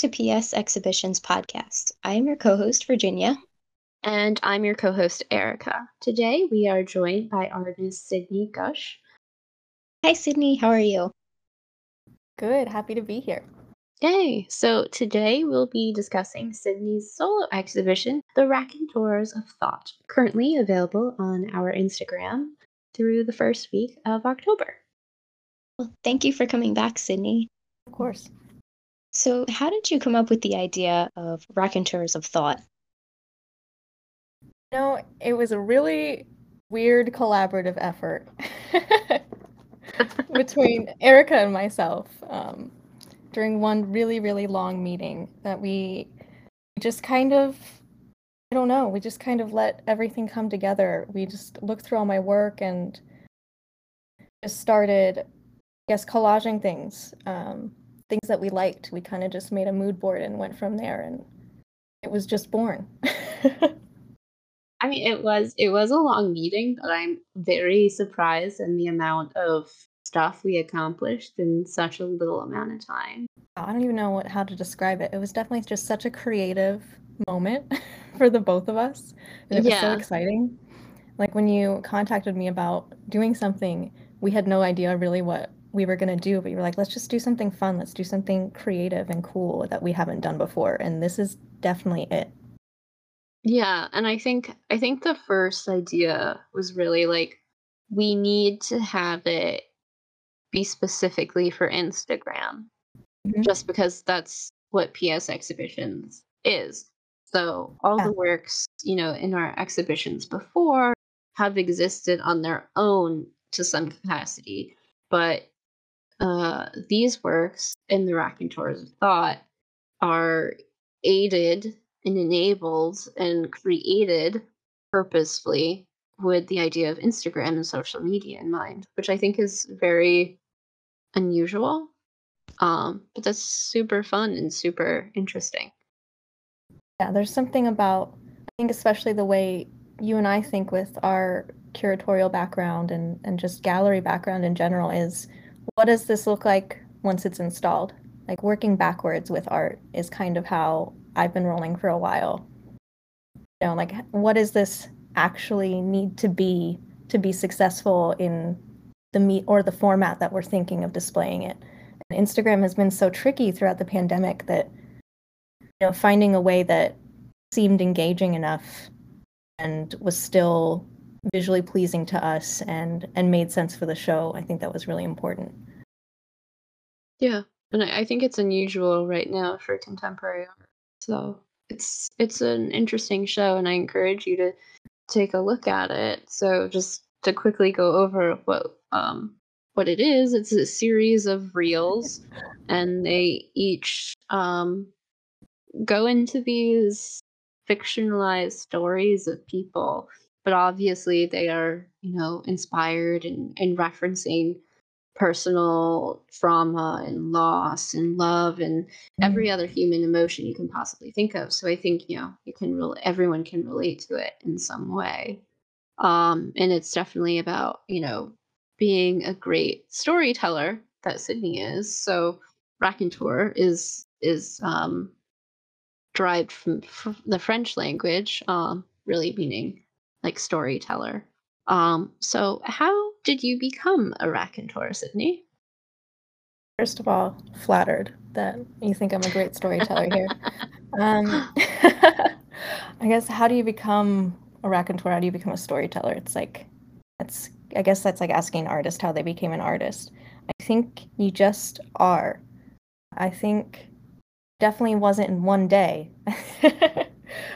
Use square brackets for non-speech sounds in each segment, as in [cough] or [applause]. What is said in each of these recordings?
to PS Exhibitions podcast. I am your co host, Virginia. And I'm your co host, Erica. Today we are joined by artist Sydney Gush. Hi, Sydney. How are you? Good. Happy to be here. Yay! So today we'll be discussing Sydney's solo exhibition, The Raconteurs of Thought, currently available on our Instagram through the first week of October. Well, thank you for coming back, Sydney. Of course. So, how did you come up with the idea of Raconteurs of Thought? No, it was a really weird collaborative effort [laughs] between [laughs] Erica and myself um, during one really, really long meeting that we just kind of, I don't know, we just kind of let everything come together. We just looked through all my work and just started, I guess, collaging things, um, things that we liked. We kind of just made a mood board and went from there, and it was just born. [laughs] I mean, it was it was a long meeting, but I'm very surprised in the amount of stuff we accomplished in such a little amount of time. I don't even know what how to describe it. It was definitely just such a creative moment [laughs] for the both of us, and it was so exciting. Like when you contacted me about doing something, we had no idea really what we were gonna do, but you were like, "Let's just do something fun. Let's do something creative and cool that we haven't done before." And this is definitely it. Yeah, and I think I think the first idea was really like we need to have it be specifically for Instagram. Mhm. just because that's what PS exhibitions is. So all Yeah. the works, you know, in our exhibitions before have existed on their own to some capacity, but uh, these works in the Raconteurs of Thought are aided and enabled and created purposefully with the idea of Instagram and social media in mind, which I think is very unusual. Um, but that's super fun and super interesting. Yeah, there's something about, I think, especially the way you and I think with our curatorial background and, and just gallery background in general is what does this look like once it's installed? Like working backwards with art is kind of how I've been rolling for a while. You know, like what does this actually need to be to be successful in the meet or the format that we're thinking of displaying it? And Instagram has been so tricky throughout the pandemic that you know finding a way that seemed engaging enough and was still visually pleasing to us and and made sense for the show i think that was really important Yeah, and I, think it's unusual right now for contemporary art. So it's it's an interesting show, and I encourage you to take a look at it. So just to quickly go over what um what it is, it's a series of reels, and they each um go into these fictionalized stories of people, but obviously they are, you know, inspired and, and referencing personal trauma and loss and love and every other human emotion you can possibly think of. So I think, you know, you can really everyone can relate to it in some way. Um, and it's definitely about, you know, being a great storyteller that Sydney is. So raconteur is is um derived from fr- the French language, um, really meaning like storyteller. Um, so how did you become a raconteur, Sydney? first of all flattered that you think i'm a great storyteller here. [laughs] Um, [laughs] i guess how do you become a raconteur how do you become a storyteller? It's like that's i guess that's like asking an artist how they became an artist. I think you just are. I think definitely wasn't in one day. [laughs]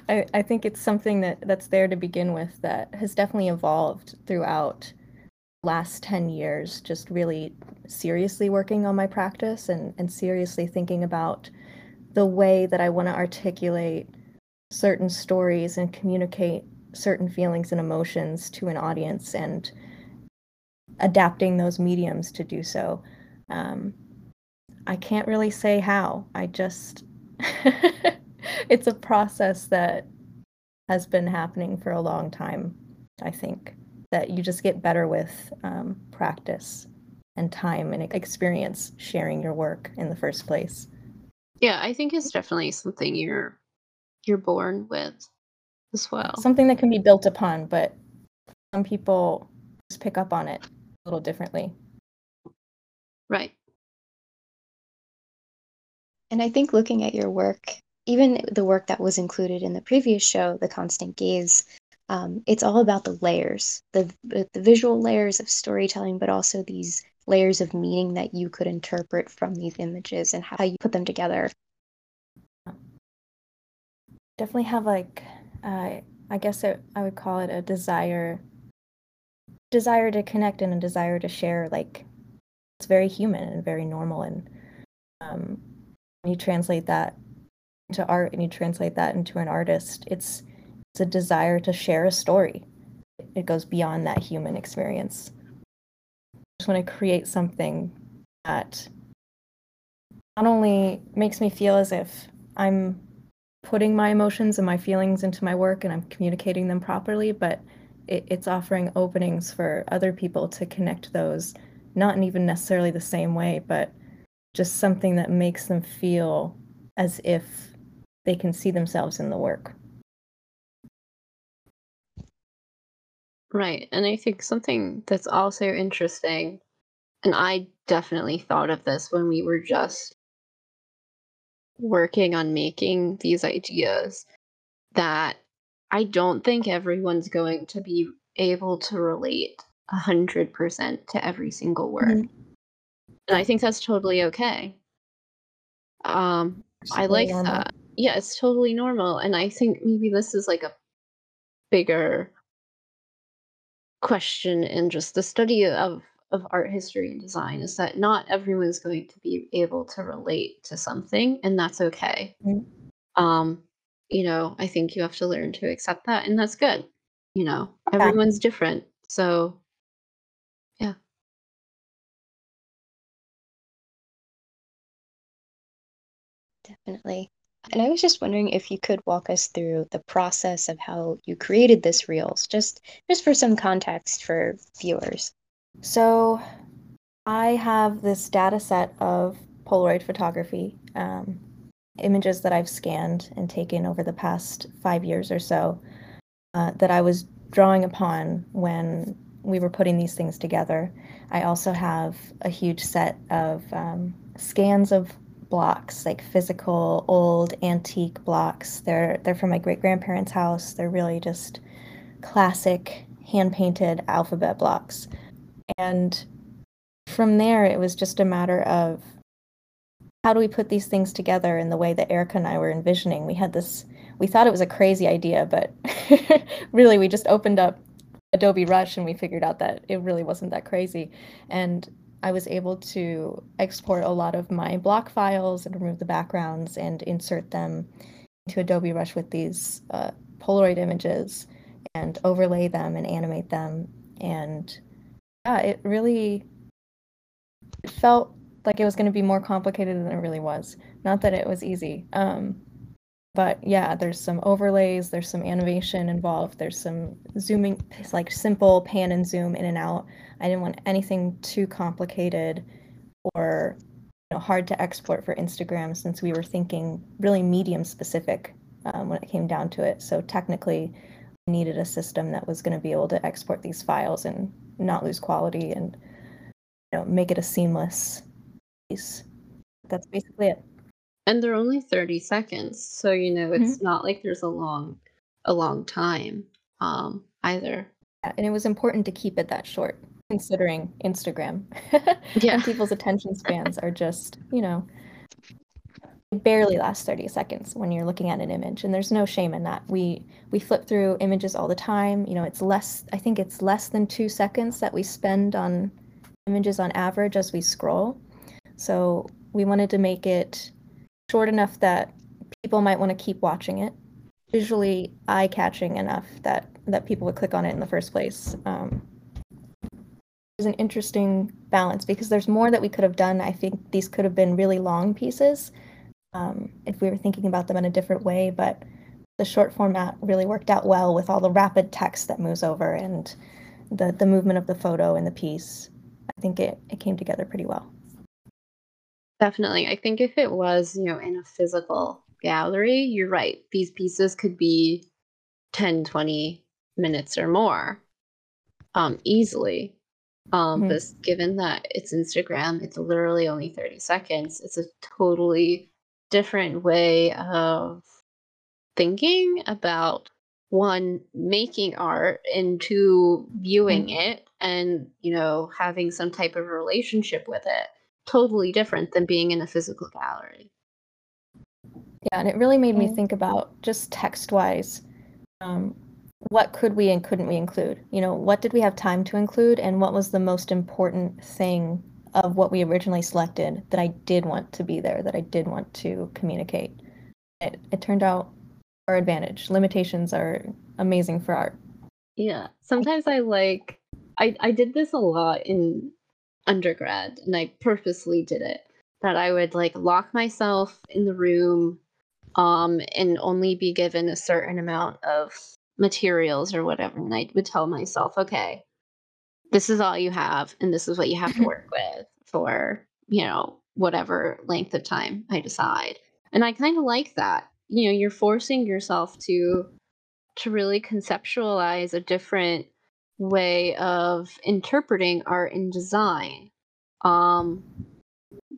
I, I think it's something that that's there to begin with that has definitely evolved throughout last 10 years just really seriously working on my practice and, and seriously thinking about the way that I want to articulate certain stories and communicate certain feelings and emotions to an audience and adapting those mediums to do so. Um, I can't really say how. I just, [laughs] it's a process that has been happening for a long time, I think, that you just get better with um, practice and time and experience sharing your work in the first place. Yeah, I think it's definitely something you're you're born with as well. Something that can be built upon, but some people just pick up on it a little differently. Right. And I think looking at your work, even the work that was included in the previous show, The Constant Gaze, um, it's all about the layers, the the visual layers of storytelling, but also these layers of meaning that you could interpret from these images and how you put them together. Definitely have like, uh, I guess it, I would call it a desire, desire to connect and a desire to share. Like, it's very human and very normal, and um, you translate that into art and you translate that into an artist, it's it's a desire to share a story. It goes beyond that human experience. I just want to create something that not only makes me feel as if I'm putting my emotions and my feelings into my work and I'm communicating them properly, but it, it's offering openings for other people to connect those, not in even necessarily the same way, but just something that makes them feel as if they can see themselves in the work. Right. And I think something that's also interesting, and I definitely thought of this when we were just working on making these ideas, that I don't think everyone's going to be able to relate 100% to every single word. Mm-hmm. And I think that's totally okay. Um, I like normal. that. Yeah, it's totally normal. And I think maybe this is like a bigger question in just the study of of art history and design is that not everyone's going to be able to relate to something and that's okay. Mm-hmm. Um, you know, I think you have to learn to accept that and that's good. You know, everyone's different. So yeah. Definitely. And I was just wondering if you could walk us through the process of how you created this reels, just just for some context for viewers. So, I have this data set of Polaroid photography, um, images that I've scanned and taken over the past five years or so, uh, that I was drawing upon when we were putting these things together. I also have a huge set of um, scans of blocks, like physical old antique blocks. They're they're from my great grandparents' house. They're really just classic hand painted alphabet blocks. And from there, it was just a matter of how do we put these things together in the way that Erica and I were envisioning. We had this, we thought it was a crazy idea, but [laughs] really we just opened up Adobe Rush and we figured out that it really wasn't that crazy. And I was able to export a lot of my block files and remove the backgrounds and insert them into Adobe Rush with these uh, Polaroid images and overlay them and animate them. And yeah, it really felt like it was going to be more complicated than it really was. Not that it was easy. Um, but yeah, there's some overlays, there's some animation involved, there's some zooming, like simple pan and zoom in and out. I didn't want anything too complicated or you know, hard to export for Instagram since we were thinking really medium specific um, when it came down to it. So technically, we needed a system that was going to be able to export these files and not lose quality and you know make it a seamless piece. That's basically it. And they're only 30 seconds, so you know it's mm-hmm. not like there's a long a long time um either. Yeah, and it was important to keep it that short considering Instagram. [laughs] yeah. and people's attention spans are just, you know, barely last 30 seconds when you're looking at an image and there's no shame in that we we flip through images all the time you know it's less i think it's less than two seconds that we spend on images on average as we scroll so we wanted to make it short enough that people might want to keep watching it, visually eye catching enough that that people would click on it in the first place. Um, there's an interesting balance because there's more that we could have done. I think these could have been really long pieces um, if we were thinking about them in a different way, but the short format really worked out well with all the rapid text that moves over and the the movement of the photo in the piece. I think it, it came together pretty well Definitely. I think if it was, you know, in a physical gallery, you're right. These pieces could be 10, 20 minutes or more um, easily. Um, Mhm. But given that it's Instagram, it's literally only 30 seconds. It's a totally different way of thinking about one making art and two viewing it and you know having some type of relationship with it totally different than being in a physical gallery Yeah, and it really made me think about just text wise, um, what could we and couldn't we include? You know, what did we have time to include, and what was the most important thing of what we originally selected that I did want to be there, that I did want to communicate? It, it turned out our advantage. Limitations are amazing for art. yeah sometimes i like i i did this a lot in undergrad and i purposely did it that i would like lock myself in the room um and only be given a certain amount of materials or whatever and i would tell myself okay this is all you have and this is what you have to work [laughs] with for you know whatever length of time i decide. And i kind of like that. You know you're forcing yourself to to really conceptualize a different way of interpreting art and design um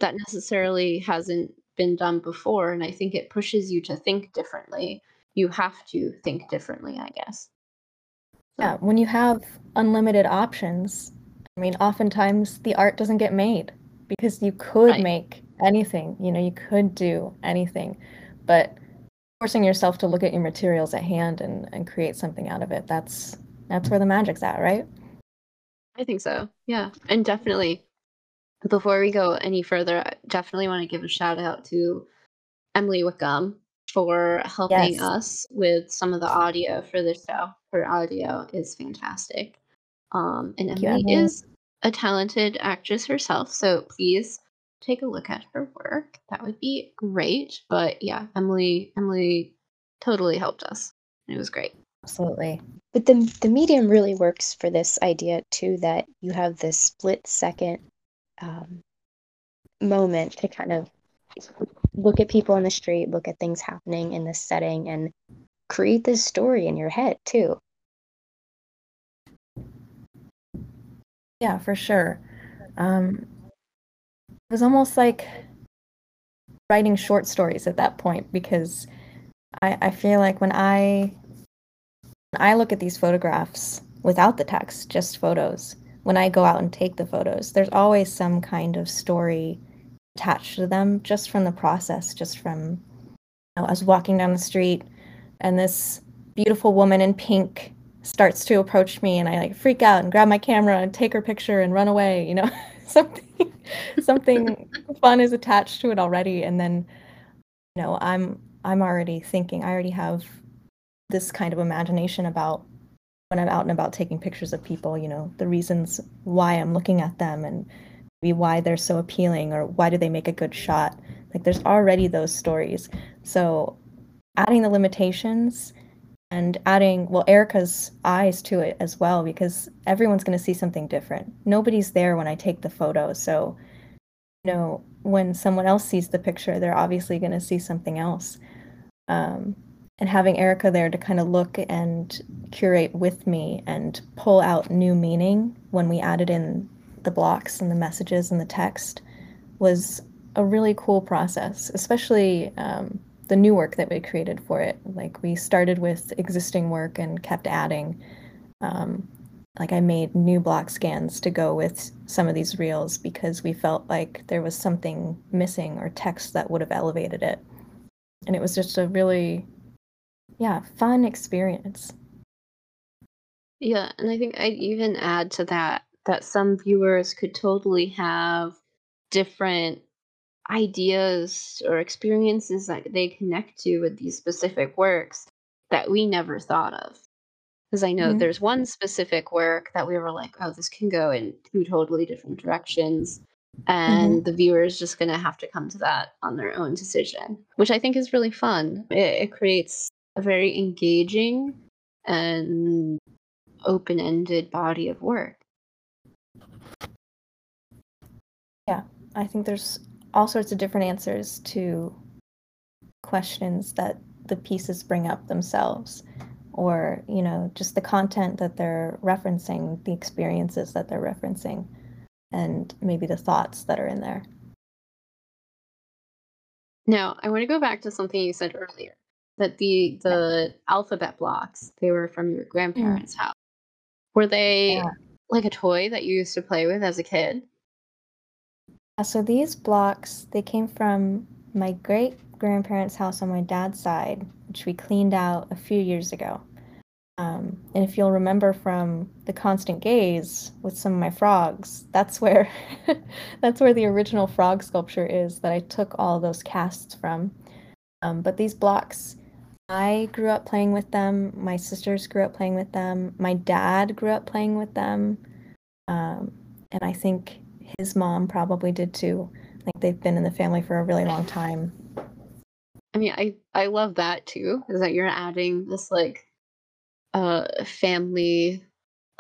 that necessarily hasn't been done before and i think it pushes you to think differently you have to think differently i guess So- Yeah, when you have unlimited options, I mean, oftentimes the art doesn't get made because you could Right. make anything, you know, you could do anything, but forcing yourself to look at your materials at hand and, and create something out of it, that's that's where the magic's at, right? I think so. Yeah. And definitely, before we go any further, I definitely want to give a shout out to Emily Wickham for helping Yes. us with some of the audio for this show. Her audio is fantastic. Um, and Thank you, Emily Emily. is a talented actress herself. So please take a look at her work. That would be great. But yeah, Emily, Emily totally helped us. It was great. Absolutely. But the the medium really works for this idea too that you have this split second um, moment to kind of look at people on the street, look at things happening in this setting, and create this story in your head too. Yeah, for sure. Um, it was almost like writing short stories at that point because I, I feel like when I I look at these photographs without the text, just photos, when I go out and take the photos, there's always some kind of story attached to them just from the process, just from you know, us walking down the street and this beautiful woman in pink starts to approach me and I like freak out and grab my camera and take her picture and run away, you know. [laughs] something something [laughs] fun is attached to it already and then you know, I'm I'm already thinking I already have this kind of imagination about when I'm out and about taking pictures of people, you know, the reasons why I'm looking at them and maybe why they're so appealing or why do they make a good shot. Like there's already those stories. So adding the limitations and adding well Erica's eyes to it as well because everyone's going to see something different. Nobody's there when I take the photo, so you know when someone else sees the picture, they're obviously going to see something else. Um, and having Erica there to kind of look and curate with me and pull out new meaning when we added in the blocks and the messages and the text was a really cool process, especially um, the new work that we created for it. Like we started with existing work and kept adding. Um, like I made new block scans to go with some of these reels because we felt like there was something missing or text that would have elevated it. And it was just a really, yeah, fun experience. Yeah, and I think I'd even add to that that some viewers could totally have different ideas or experiences that they connect to with these specific works that we never thought of. Because I know Mhm. there's one specific work that we were like, oh, this can go in two totally different directions. And the viewer is just going to have to come to that on their own decision, which I think is really fun. It, it creates a very engaging and open ended body of work. Yeah, I think there's all sorts of different answers to questions that the pieces bring up themselves or you know just the content that they're referencing the experiences that they're referencing and maybe the thoughts that are in there now i want to go back to something you said earlier that the the alphabet blocks they were from your grandparents mm. house were they yeah. like a toy that you used to play with as a kid so these blocks they came from my great grandparents' house on my dad's side, which we cleaned out a few years ago. Um, and if you'll remember from the constant gaze with some of my frogs, that's where [laughs] that's where the original frog sculpture is that I took all those casts from. Um, but these blocks, I grew up playing with them. My sisters grew up playing with them. My dad grew up playing with them, um, and I think his mom probably did too. Like they've been in the family for a really long time. I mean, I I love that too, is that you're adding this like uh family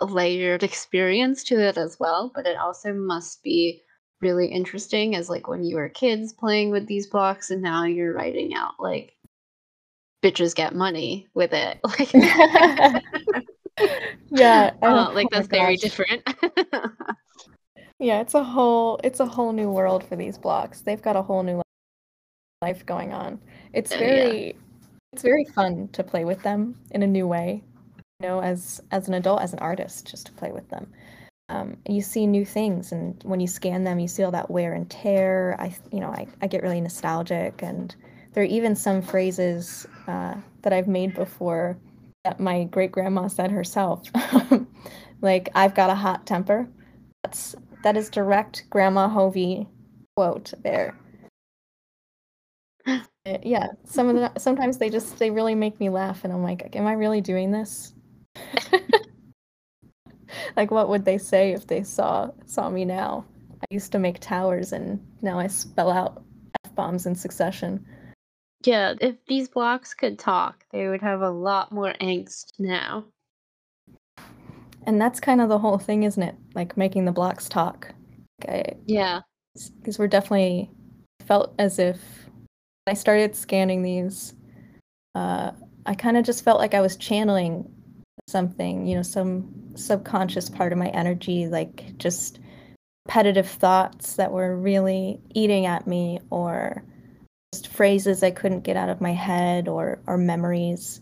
layered experience to it as well, but it also must be really interesting as like when you were kids playing with these blocks and now you're writing out like bitches get money with it. [laughs] Like [laughs] Yeah. [laughs] Uh, like oh that's very different. yeah, it's a whole it's a whole new world for these blocks. They've got a whole new life going on. It's very yeah. it's very fun to play with them in a new way. You know, as as an adult, as an artist, just to play with them. Um, you see new things, and when you scan them, you see all that wear and tear. I, you know, I, I get really nostalgic, and there are even some phrases uh, that I've made before that my great grandma said herself, [laughs] like "I've got a hot temper." That's that is direct Grandma Hovey quote there. Eh, [laughs] yeah, some of the sometimes they just they really make me laugh, and I'm like, am I really doing this? [laughs] like, what would they say if they saw saw me now? I used to make towers, and now I spell out f bombs in succession. Yeah, if these blocks could talk, they would have a lot more angst now. And that's kind of the whole thing, isn't it? Like making the blocks talk. Okay. Yeah. Because we're definitely felt as if I started scanning these, uh, I kind of just felt like I was channeling something, you know, some subconscious part of my energy, like just repetitive thoughts that were really eating at me, or phrases I couldn't get out of my head, or or memories.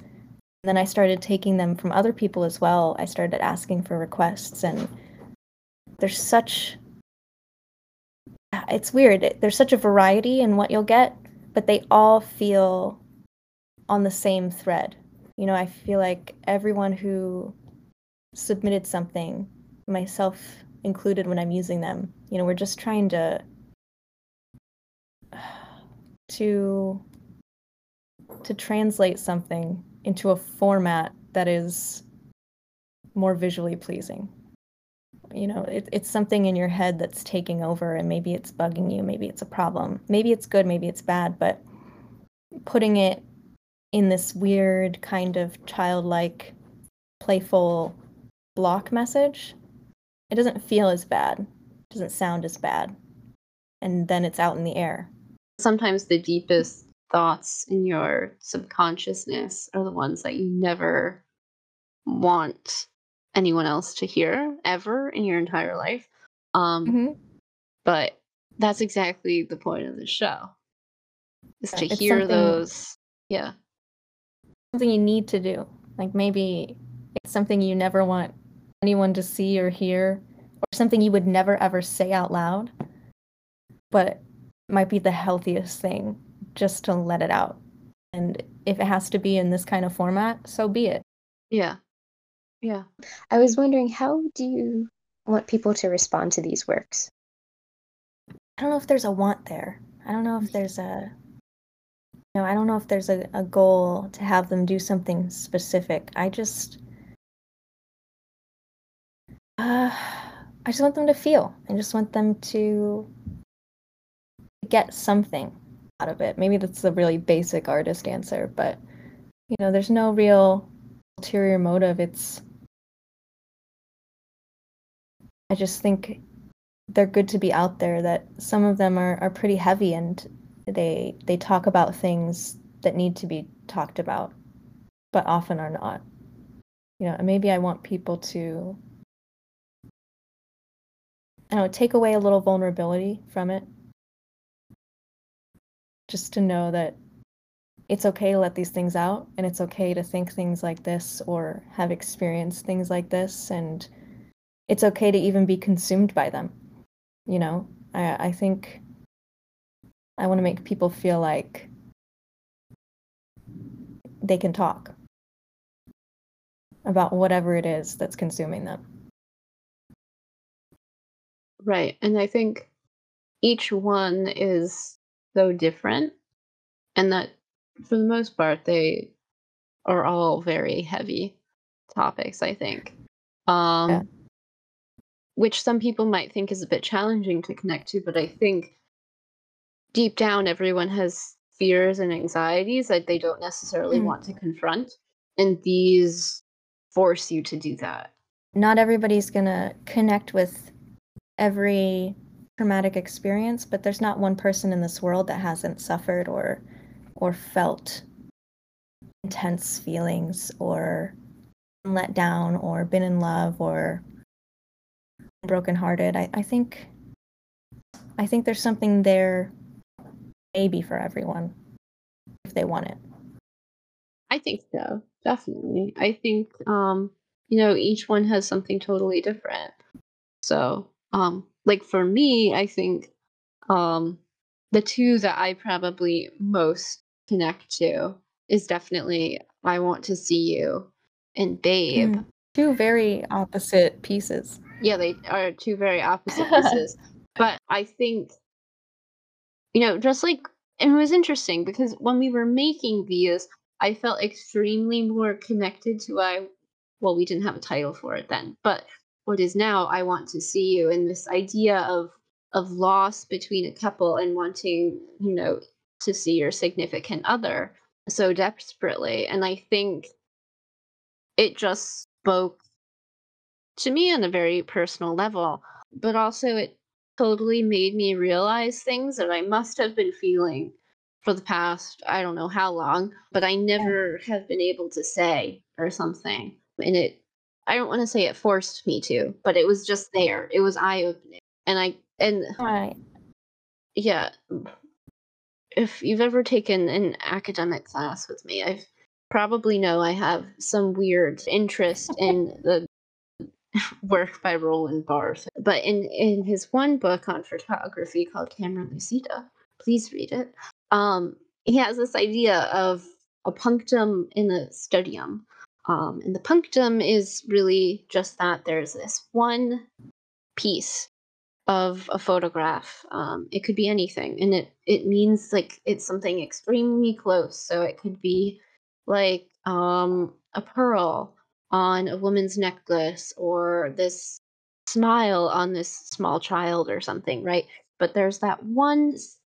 And then I started taking them from other people as well. I started asking for requests, and there's such ah, it's weird. There's such a variety in what you'll get but they all feel on the same thread. You know, I feel like everyone who submitted something, myself included when I'm using them, you know, we're just trying to to to translate something into a format that is more visually pleasing. You know, it, it's something in your head that's taking over, and maybe it's bugging you, maybe it's a problem, maybe it's good, maybe it's bad, but putting it in this weird kind of childlike, playful block message, it doesn't feel as bad, it doesn't sound as bad, and then it's out in the air. Sometimes the deepest thoughts in your subconsciousness are the ones that you never want anyone else to hear ever in your entire life. Um, mm-hmm. But that's exactly the point of the show is to it's hear those. Yeah. Something you need to do. Like maybe it's something you never want anyone to see or hear, or something you would never ever say out loud, but might be the healthiest thing just to let it out. And if it has to be in this kind of format, so be it. Yeah. Yeah. I was wondering, how do you want people to respond to these works? I don't know if there's a want there. I don't know if there's a you know, I don't know if there's a, a goal to have them do something specific. I just uh I just want them to feel. I just want them to get something out of it. Maybe that's a really basic artist answer, but you know, there's no real ulterior motive. It's I just think they're good to be out there that some of them are, are pretty heavy and they they talk about things that need to be talked about but often are not you know maybe i want people to I know take away a little vulnerability from it just to know that it's okay to let these things out and it's okay to think things like this or have experienced things like this and it's okay to even be consumed by them you know? I i think i want to make people feel like they can talk about whatever it is that's consuming them. Right and i think each one is so different and that for the most part they are all very heavy topics i think um yeah. which some people might think is a bit challenging to connect to but i think deep down everyone has fears and anxieties that they don't necessarily mm. want to confront and these force you to do that not everybody's going to connect with every traumatic experience, but there's not one person in this world that hasn't suffered or or felt intense feelings or let down or been in love or brokenhearted. I, I think I think there's something there maybe for everyone if they want it. I think so. Definitely. I think um you know each one has something totally different. So, um like for me, I think um the two that I probably most connect to is definitely I want to see you and Babe. Mm, two very opposite pieces. Yeah, they are two very opposite [laughs] pieces. but I think you know, just like and it was interesting because when we were making these, I felt extremely more connected to I well, we didn't have a title for it then, but what is now I want to see you and this idea of of loss between a couple and wanting, you know, to see your significant other so desperately. And I think it just spoke to me on a very personal level, but also it totally made me realize things that I must have been feeling for the past, I don't know how long, but I never have been able to say or something. And it I don't want to say it forced me to, but it was just there. It was eye opening. And I and right. yeah. If you've ever taken an academic class with me, I've probably know I have some weird interest in [laughs] the [laughs] work by Roland Barthes. But in in his one book on photography called Camera Lucida, please read it. Um, he has this idea of a punctum in a studium, um, and the punctum is really just that there's this one piece of a photograph. Um, it could be anything, and it it means like it's something extremely close. So it could be like um, a pearl on a woman's necklace, or this smile on this small child, or something, right? But there's that one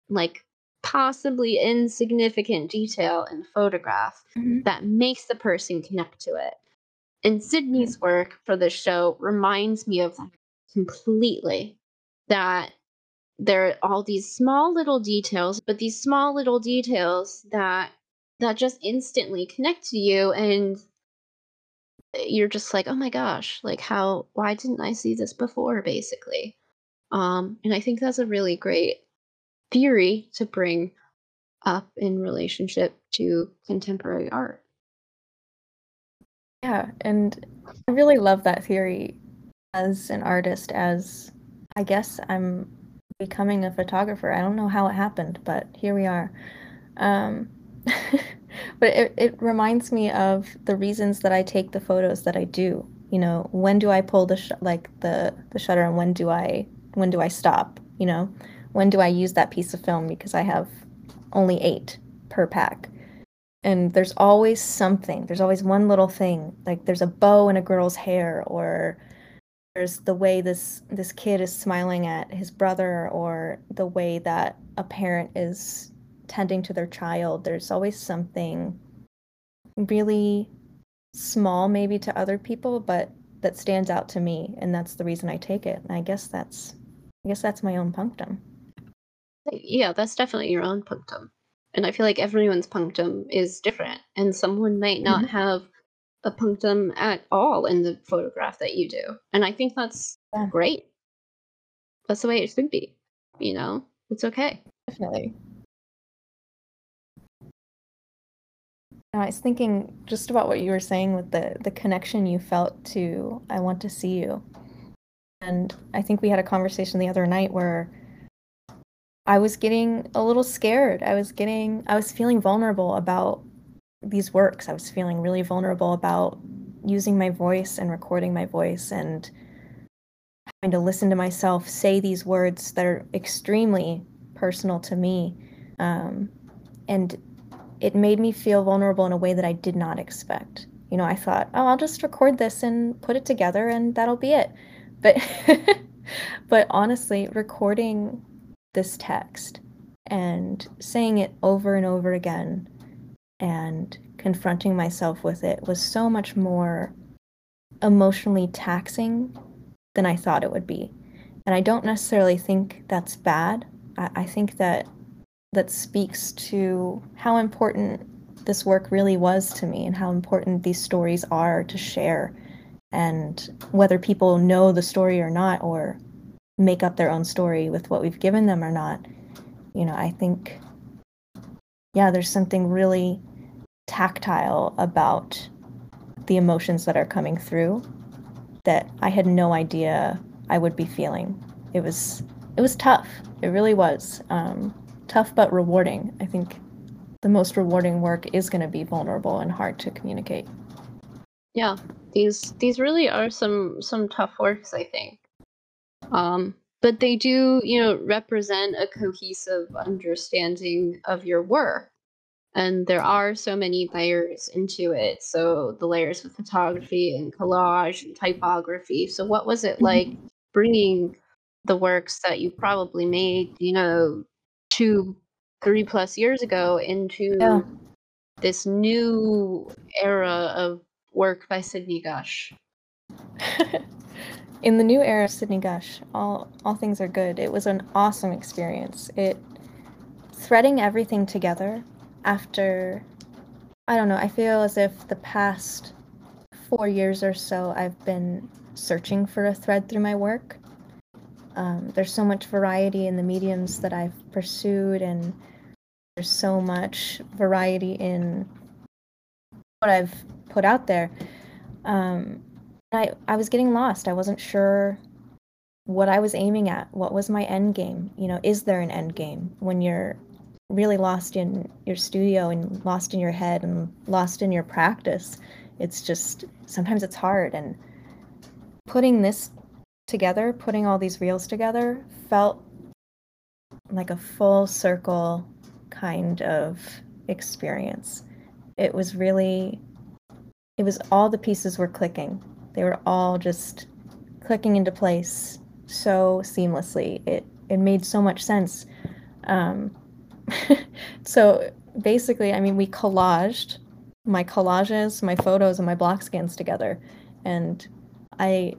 like possibly insignificant detail in the photograph mm-hmm. that makes the person connect to it. And Sydney's mm-hmm. work for the show reminds me of that completely. That there are all these small little details, but these small little details that that just instantly connect to you and you're just like, oh my gosh, like how why didn't I see this before, basically? Um, and I think that's a really great theory to bring up in relationship to contemporary art. Yeah, and I really love that theory as an artist, as I guess I'm becoming a photographer. I don't know how it happened, but here we are. Um, [laughs] but it, it reminds me of the reasons that I take the photos that I do. You know, when do I pull the sh- like the the shutter, and when do I when do I stop? You know, when do I use that piece of film because I have only eight per pack. And there's always something. There's always one little thing. Like there's a bow in a girl's hair or there's the way this this kid is smiling at his brother or the way that a parent is tending to their child. There's always something really small maybe to other people but that stands out to me and that's the reason I take it. And I guess that's I guess that's my own punctum. Yeah, that's definitely your own punctum. And I feel like everyone's punctum is different. And someone might not Mhm. have a punctum at all in the photograph that you do. And I think that's Yeah. great. That's the way it should be. You know? It's okay. Definitely. I was thinking just about what you were saying with the the connection you felt to I want to see you. And I think we had a conversation the other night where I was getting a little scared. I was getting I was feeling vulnerable about these works. I was feeling really vulnerable about using my voice and recording my voice and having to listen to myself say these words that are extremely personal to me. Um, and it made me feel vulnerable in a way that I did not expect. You know, I thought, oh, I'll just record this and put it together and that'll be it. But [laughs] but honestly, recording this text and saying it over and over again and confronting myself with it was so much more emotionally taxing than I thought it would be. And I don't necessarily think that's bad. I, I think that that speaks to how important this work really was to me and how important these stories are to share and whether people know the story or not or make up their own story with what we've given them or not you know i think yeah there's something really tactile about the emotions that are coming through that i had no idea i would be feeling it was it was tough it really was um, tough but rewarding i think the most rewarding work is going to be vulnerable and hard to communicate Yeah. These these really are some some tough works, I think. Um but they do, you know, represent a cohesive understanding of your work. And there are so many layers into it. So the layers with photography and collage and typography. So what was it like bringing the works that you probably made, you know, two, three plus years ago into Yeah. this new era of work by Sydney Gush? [laughs] in the new era of Sydney Gush, all all things are good. It was an awesome experience. It threading everything together after I don't know, I feel as if the past 4 years or so I've been searching for a thread through my work. Um, there's so much variety in the mediums that I've pursued and there's so much variety in what I've put out there. Um, I I was getting lost. I wasn't sure what I was aiming at. What was my end game? You know, is there an end game when you're really lost in your studio and lost in your head and lost in your practice? It's just sometimes it's hard and putting this together, putting all these reels together felt like a full circle kind of experience. It was really it was all the pieces were clicking. They were all just clicking into place so seamlessly. It it made so much sense. Um, [laughs] so basically, I mean, we collaged my collages, my photos, and my block scans together, and I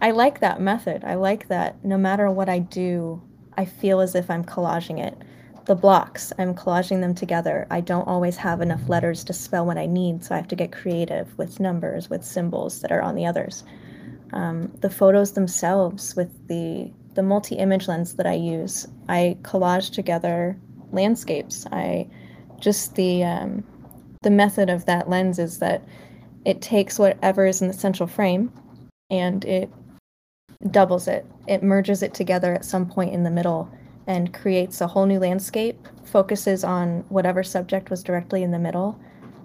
I like that method. I like that no matter what I do, I feel as if I'm collaging it. The blocks, I'm collaging them together. I don't always have enough letters to spell what I need, so I have to get creative with numbers, with symbols that are on the others. Um, the photos themselves, with the the multi-image lens that I use, I collage together landscapes. I just the um, the method of that lens is that it takes whatever is in the central frame and it doubles it. It merges it together at some point in the middle and creates a whole new landscape, focuses on whatever subject was directly in the middle,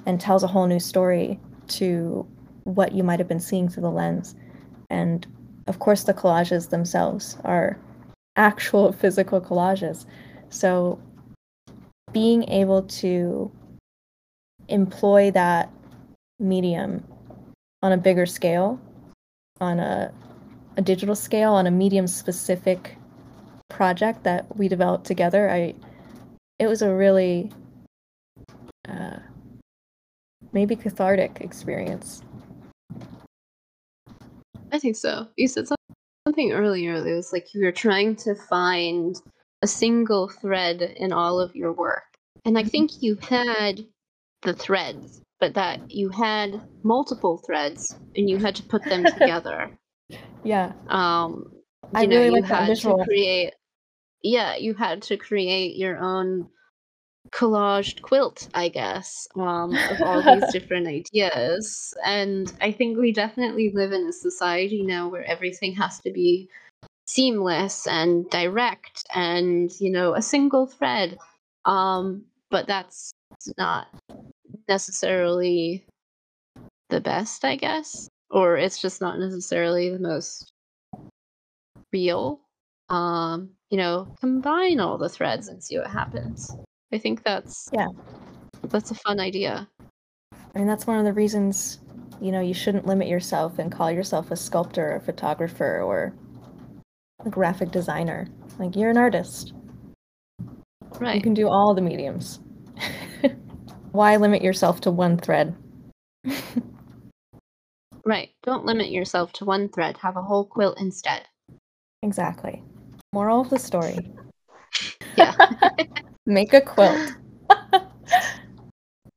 and tells a whole new story to what you might have been seeing through the lens. And of course, the collages themselves are actual [laughs] physical collages. So being able to employ that medium on a bigger scale, on a, a digital scale, on a medium specific project that we developed together, I it was a really uh, maybe cathartic experience. I think so. You said something earlier It was like you were trying to find a single thread in all of your work. And I think you had the threads, but that you had multiple threads and you had to put them [laughs] together. Yeah. Um I know, really you like that had visual. to create yeah, you had to create your own collaged quilt, I guess, um, of all these [laughs] different ideas. And I think we definitely live in a society now where everything has to be seamless and direct and, you know, a single thread. Um, but that's not necessarily the best, I guess. Or it's just not necessarily the most real. Um, you know, combine all the threads and see what happens. I think that's Yeah. that's a fun idea. I mean, that's one of the reasons, you know, you shouldn't limit yourself and call yourself a sculptor, a photographer, or a graphic designer. Like, you're an artist. Right. You can do all the mediums. [laughs] Why limit yourself to one thread? Right. Don't limit yourself to one thread. Have a whole quilt instead. exactly. Moral of the story Yeah. [laughs] make a quilt. [laughs]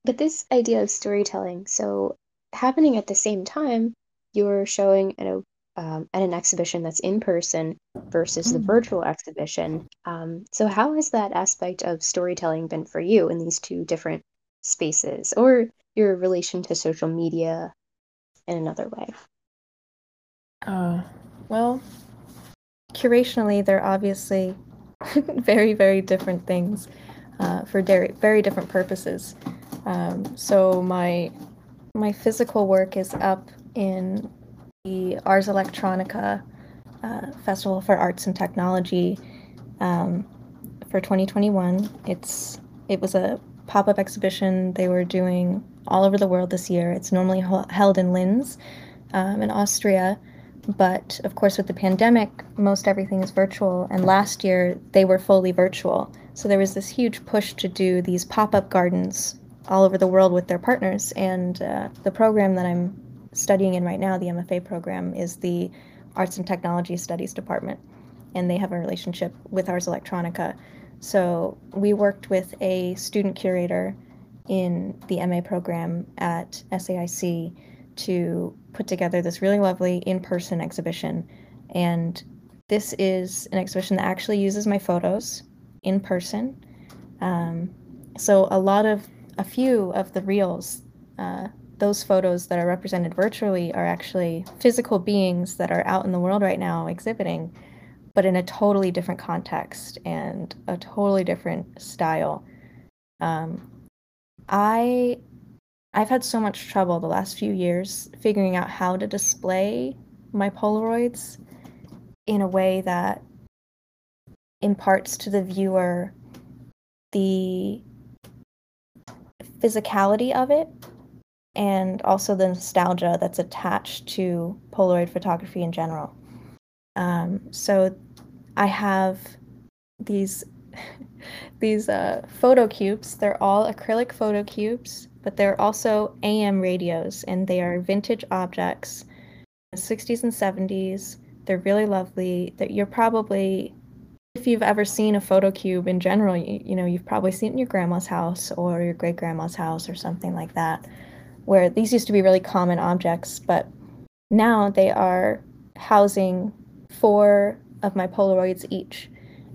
But this idea of storytelling, so happening at the same time, you're showing at, a, um, at an exhibition that's in person versus the Mm. virtual exhibition. Um, so, how has that aspect of storytelling been for you in these two different spaces, or your relation to social media in another way? Uh, well, curationally, they're obviously [laughs] very, very different things uh, for very, very different purposes. Um, so my my physical work is up in the Ars Electronica uh, Festival for Arts and Technology um, for 2021. It's it was a pop up exhibition they were doing all over the world this year. It's normally held in Linz um, in Austria, but of course, with the pandemic, most everything is virtual. And last year, they were fully virtual. So there was this huge push to do these pop up gardens all over the world with their partners. And uh, the program that I'm studying in right now, the MFA program, is the Arts and Technology Studies Department. And they have a relationship with Ars Electronica. So we worked with a student curator in the MA program at SAIC to put together this really lovely in person exhibition. And this is an exhibition that actually uses my photos in person. Um, so, a lot of, a few of the reels, uh, those photos that are represented virtually are actually physical beings that are out in the world right now exhibiting, but in a totally different context and a totally different style. Um, I I've had so much trouble the last few years figuring out how to display my Polaroids in a way that imparts to the viewer the physicality of it and also the nostalgia that's attached to Polaroid photography in general. Um, so I have these [laughs] these uh, photo cubes. They're all acrylic photo cubes, but they're also AM radios, and they are vintage objects, The 60s and 70s. They're really lovely. That you're probably, if you've ever seen a photo cube in general, you, you know you've probably seen it in your grandma's house or your great grandma's house or something like that, where these used to be really common objects, but now they are housing four of my Polaroids each,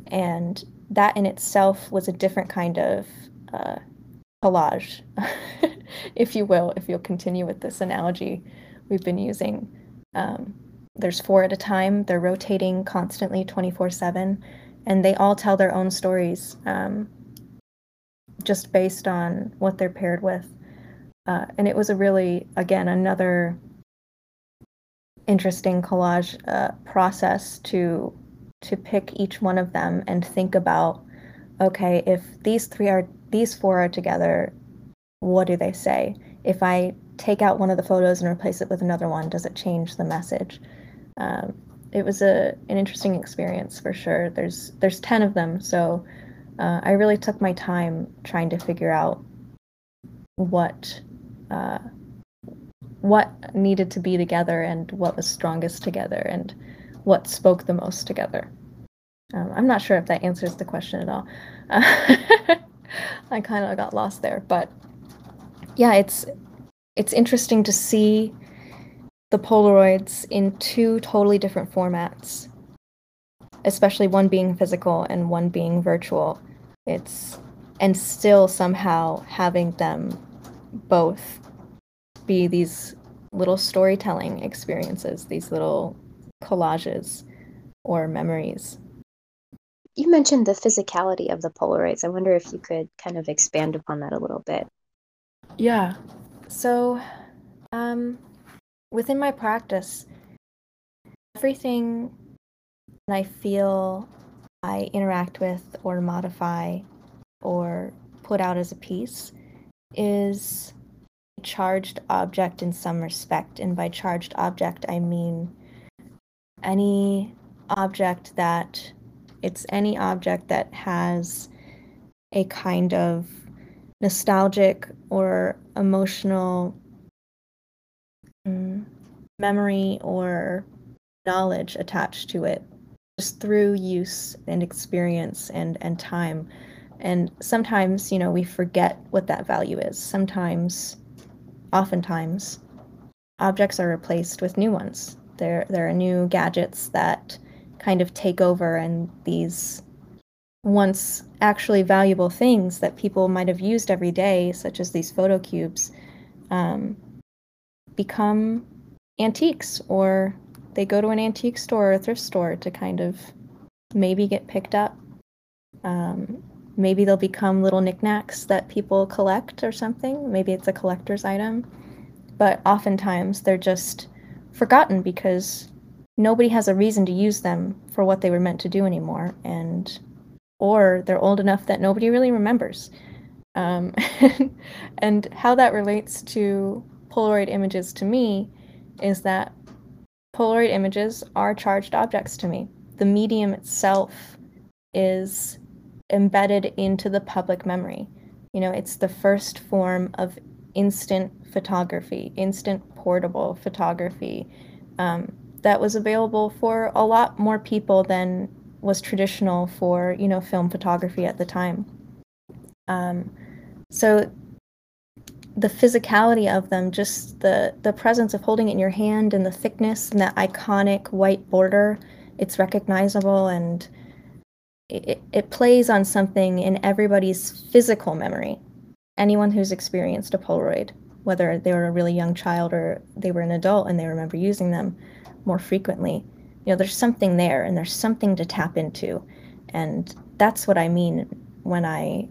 and that in itself was a different kind of uh, collage, [laughs] if you will, if you'll continue with this analogy we've been using. Um, there's four at a time, they're rotating constantly 24 7, and they all tell their own stories um, just based on what they're paired with. Uh, and it was a really, again, another interesting collage uh, process to to pick each one of them and think about okay if these three are these four are together what do they say if i take out one of the photos and replace it with another one does it change the message um, it was a an interesting experience for sure there's there's 10 of them so uh, i really took my time trying to figure out what uh, what needed to be together and what was strongest together and what spoke the most together. Um, I'm not sure if that answers the question at all. Uh, [laughs] I kind of got lost there, but yeah, it's it's interesting to see the Polaroids in two totally different formats, especially one being physical and one being virtual. It's and still somehow having them both be these little storytelling experiences, these little collages or memories. You mentioned the physicality of the Polaroids. I wonder if you could kind of expand upon that a little bit. Yeah. So, um, within my practice, everything that I feel I interact with or modify or put out as a piece is a charged object in some respect. And by charged object, I mean any object that it's any object that has a kind of nostalgic or emotional mm, memory or knowledge attached to it just through use and experience and and time. And sometimes you know we forget what that value is. Sometimes oftentimes objects are replaced with new ones. There there are new gadgets that kind of take over and these once actually valuable things that people might have used every day such as these photo cubes um, become antiques or they go to an antique store or thrift store to kind of maybe get picked up. Um, maybe they'll become little knickknacks that people collect or something. Maybe it's a collector's item. But oftentimes they're just forgotten because nobody has a reason to use them for what they were meant to do anymore and or they're old enough that nobody really remembers. Um, [laughs] and how that relates to polaroid images to me is that polaroid images are charged objects to me. The medium itself is embedded into the public memory. You know it's the first form of instant photography instant portable photography um, that was available for a lot more people than was traditional for you know film photography at the time. Um, so the physicality of them, just the the presence of holding it in your hand and the thickness and that iconic white border, it's recognizable and it, it plays on something in everybody's physical memory. Anyone who's experienced a Polaroid, whether they were a really young child or they were an adult and they remember using them more frequently, you know, there's something there and there's something to tap into. And that's what I mean when I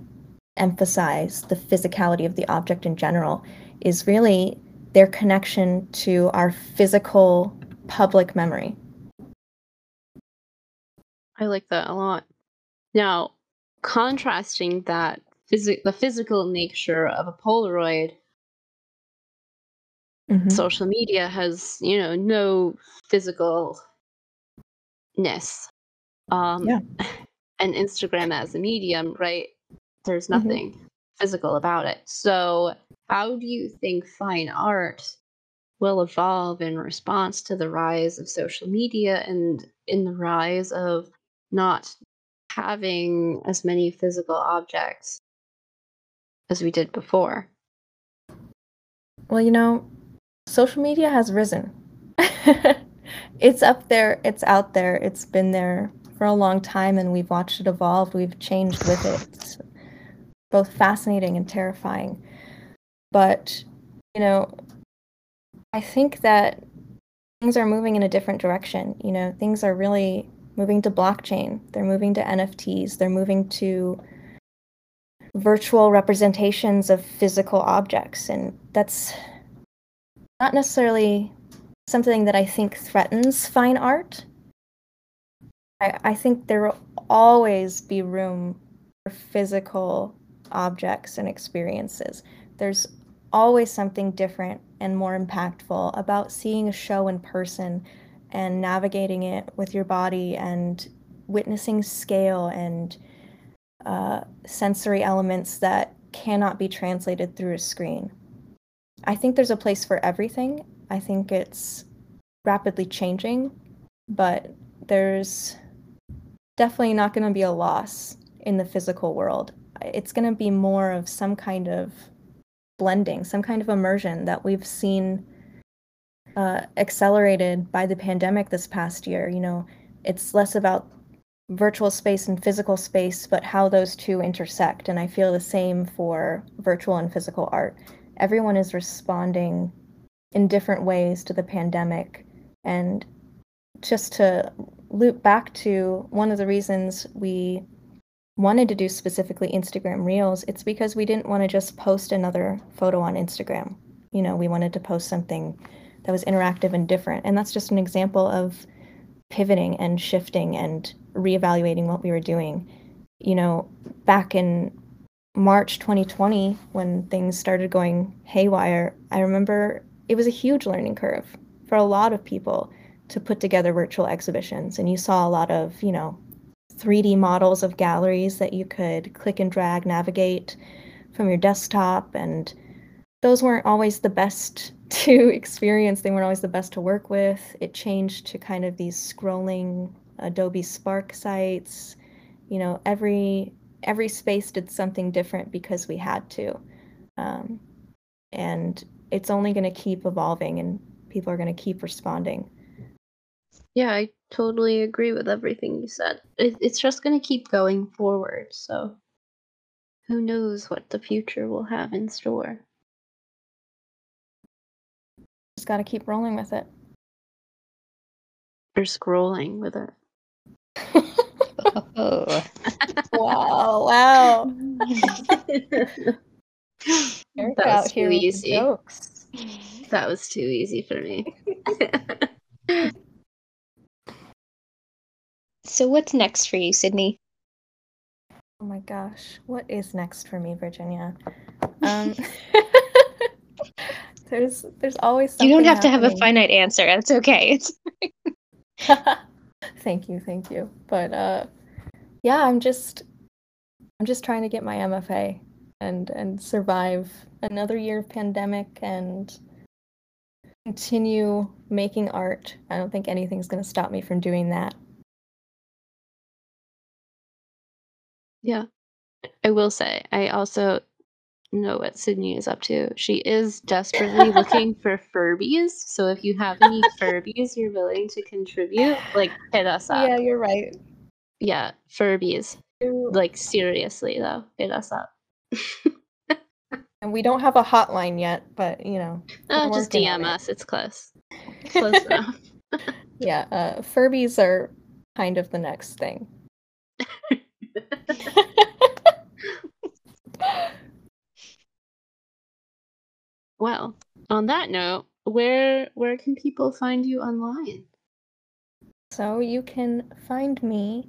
emphasize the physicality of the object in general, is really their connection to our physical public memory. I like that a lot. Now, contrasting that phys- the physical nature of a Polaroid Mm-hmm. Social media has, you know, no physicalness. Um, yeah. [laughs] And Instagram as a medium, right? There's mm-hmm. nothing mm-hmm. physical about it. So, how do you think fine art will evolve in response to the rise of social media and in the rise of not having as many physical objects as we did before? Well, you know, social media has risen. [laughs] it's up there, it's out there, it's been there for a long time, and we've watched it evolve. We've changed with it. It's both fascinating and terrifying. But, you know, I think that things are moving in a different direction. You know, things are really moving to blockchain, they're moving to NFTs, they're moving to virtual representations of physical objects. And that's not necessarily something that I think threatens fine art. I, I think there will always be room for physical objects and experiences. There's always something different and more impactful about seeing a show in person and navigating it with your body and witnessing scale and uh, sensory elements that cannot be translated through a screen. I think there's a place for everything. I think it's rapidly changing, but there's definitely not going to be a loss in the physical world. It's going to be more of some kind of blending, some kind of immersion that we've seen uh, accelerated by the pandemic this past year. You know, it's less about virtual space and physical space, but how those two intersect. And I feel the same for virtual and physical art. Everyone is responding in different ways to the pandemic. And just to loop back to one of the reasons we wanted to do specifically Instagram Reels, it's because we didn't want to just post another photo on Instagram. You know, we wanted to post something that was interactive and different. And that's just an example of pivoting and shifting and reevaluating what we were doing. You know, back in March 2020, when things started going haywire, I remember it was a huge learning curve for a lot of people to put together virtual exhibitions. And you saw a lot of, you know, 3D models of galleries that you could click and drag navigate from your desktop. And those weren't always the best [laughs] to experience, they weren't always the best to work with. It changed to kind of these scrolling Adobe Spark sites. You know, every every space did something different because we had to. Um, and it's only going to keep evolving and people are going to keep responding. Yeah, I totally agree with everything you said. It, it's just going to keep going forward. So who knows what the future will have in store. Just got to keep rolling with it. Or scrolling with it. oh. [laughs] [laughs] wow, wow. [laughs] [laughs] that was too easy. Jokes. [laughs] That was too easy for me. [laughs] so what's next for you, Sydney? Oh my gosh, what is next for me, Virginia? Um, there's there's always You don't have happening. to have a finite answer. That's okay. It's thank you, thank you. But uh yeah, I'm just I'm just trying to get my MFA and and survive another year of pandemic and continue making art. I don't think anything's going to stop me from doing that. Yeah. I will say, I also know what Sydney is up to. She is desperately [laughs] looking for Furbies. So if you have any Furbies you're willing to contribute, like hit us up. Yeah, you're right. Yeah, Furbies. Like seriously though, hit us up. [laughs] and we don't have a hotline yet, but you know, uh, just DM us. It. It's close. [laughs] Close enough. [laughs] yeah, uh, Furbies are kind of the next thing. well, on that note, where where can people find you online? So you can find me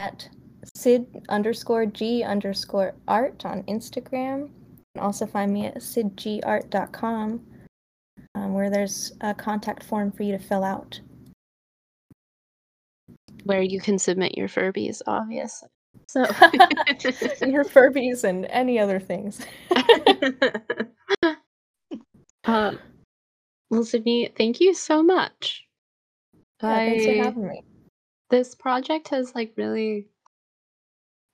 at sid underscore g underscore art on Instagram. You can also find me at sidgart.com um, where there's a contact form for you to fill out. Where you can submit your Furbies, obviously. So [laughs] your Furbies and any other things. [laughs] um, well, Sydney, thank you so much. Yeah, I, thanks for having me. This project has like really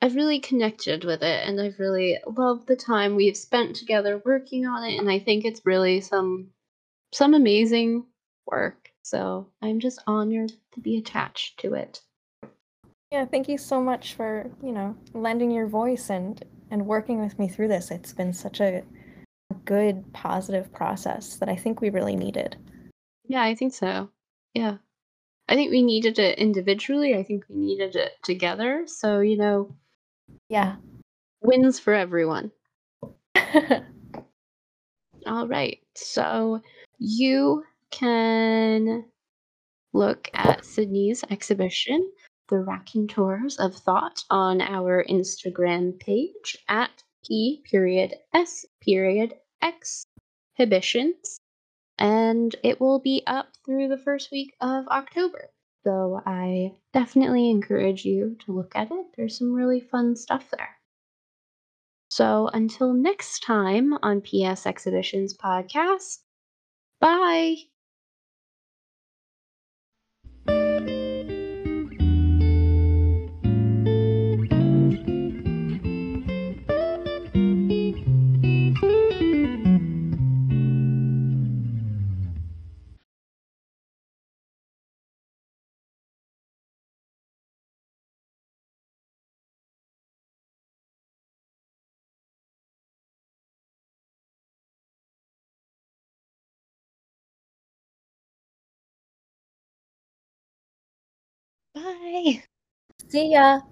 I've really connected with it and I've really loved the time we've spent together working on it and I think it's really some some amazing work. So I'm just honored to be attached to it. Yeah, thank you so much for, you know, lending your voice and and working with me through this. It's been such a good positive process that I think we really needed. Yeah, I think so. Yeah. I think we needed it individually. I think we needed it together. So, you know, yeah. Wins for everyone. [laughs] All right. So you can look at Sydney's exhibition, The Raconteurs of Thought, on our Instagram page at P period S period exhibitions. And it will be up through the first week of October. So I definitely encourage you to look at it. There's some really fun stuff there. So until next time on PS Exhibitions Podcast, bye. Bye. See ya.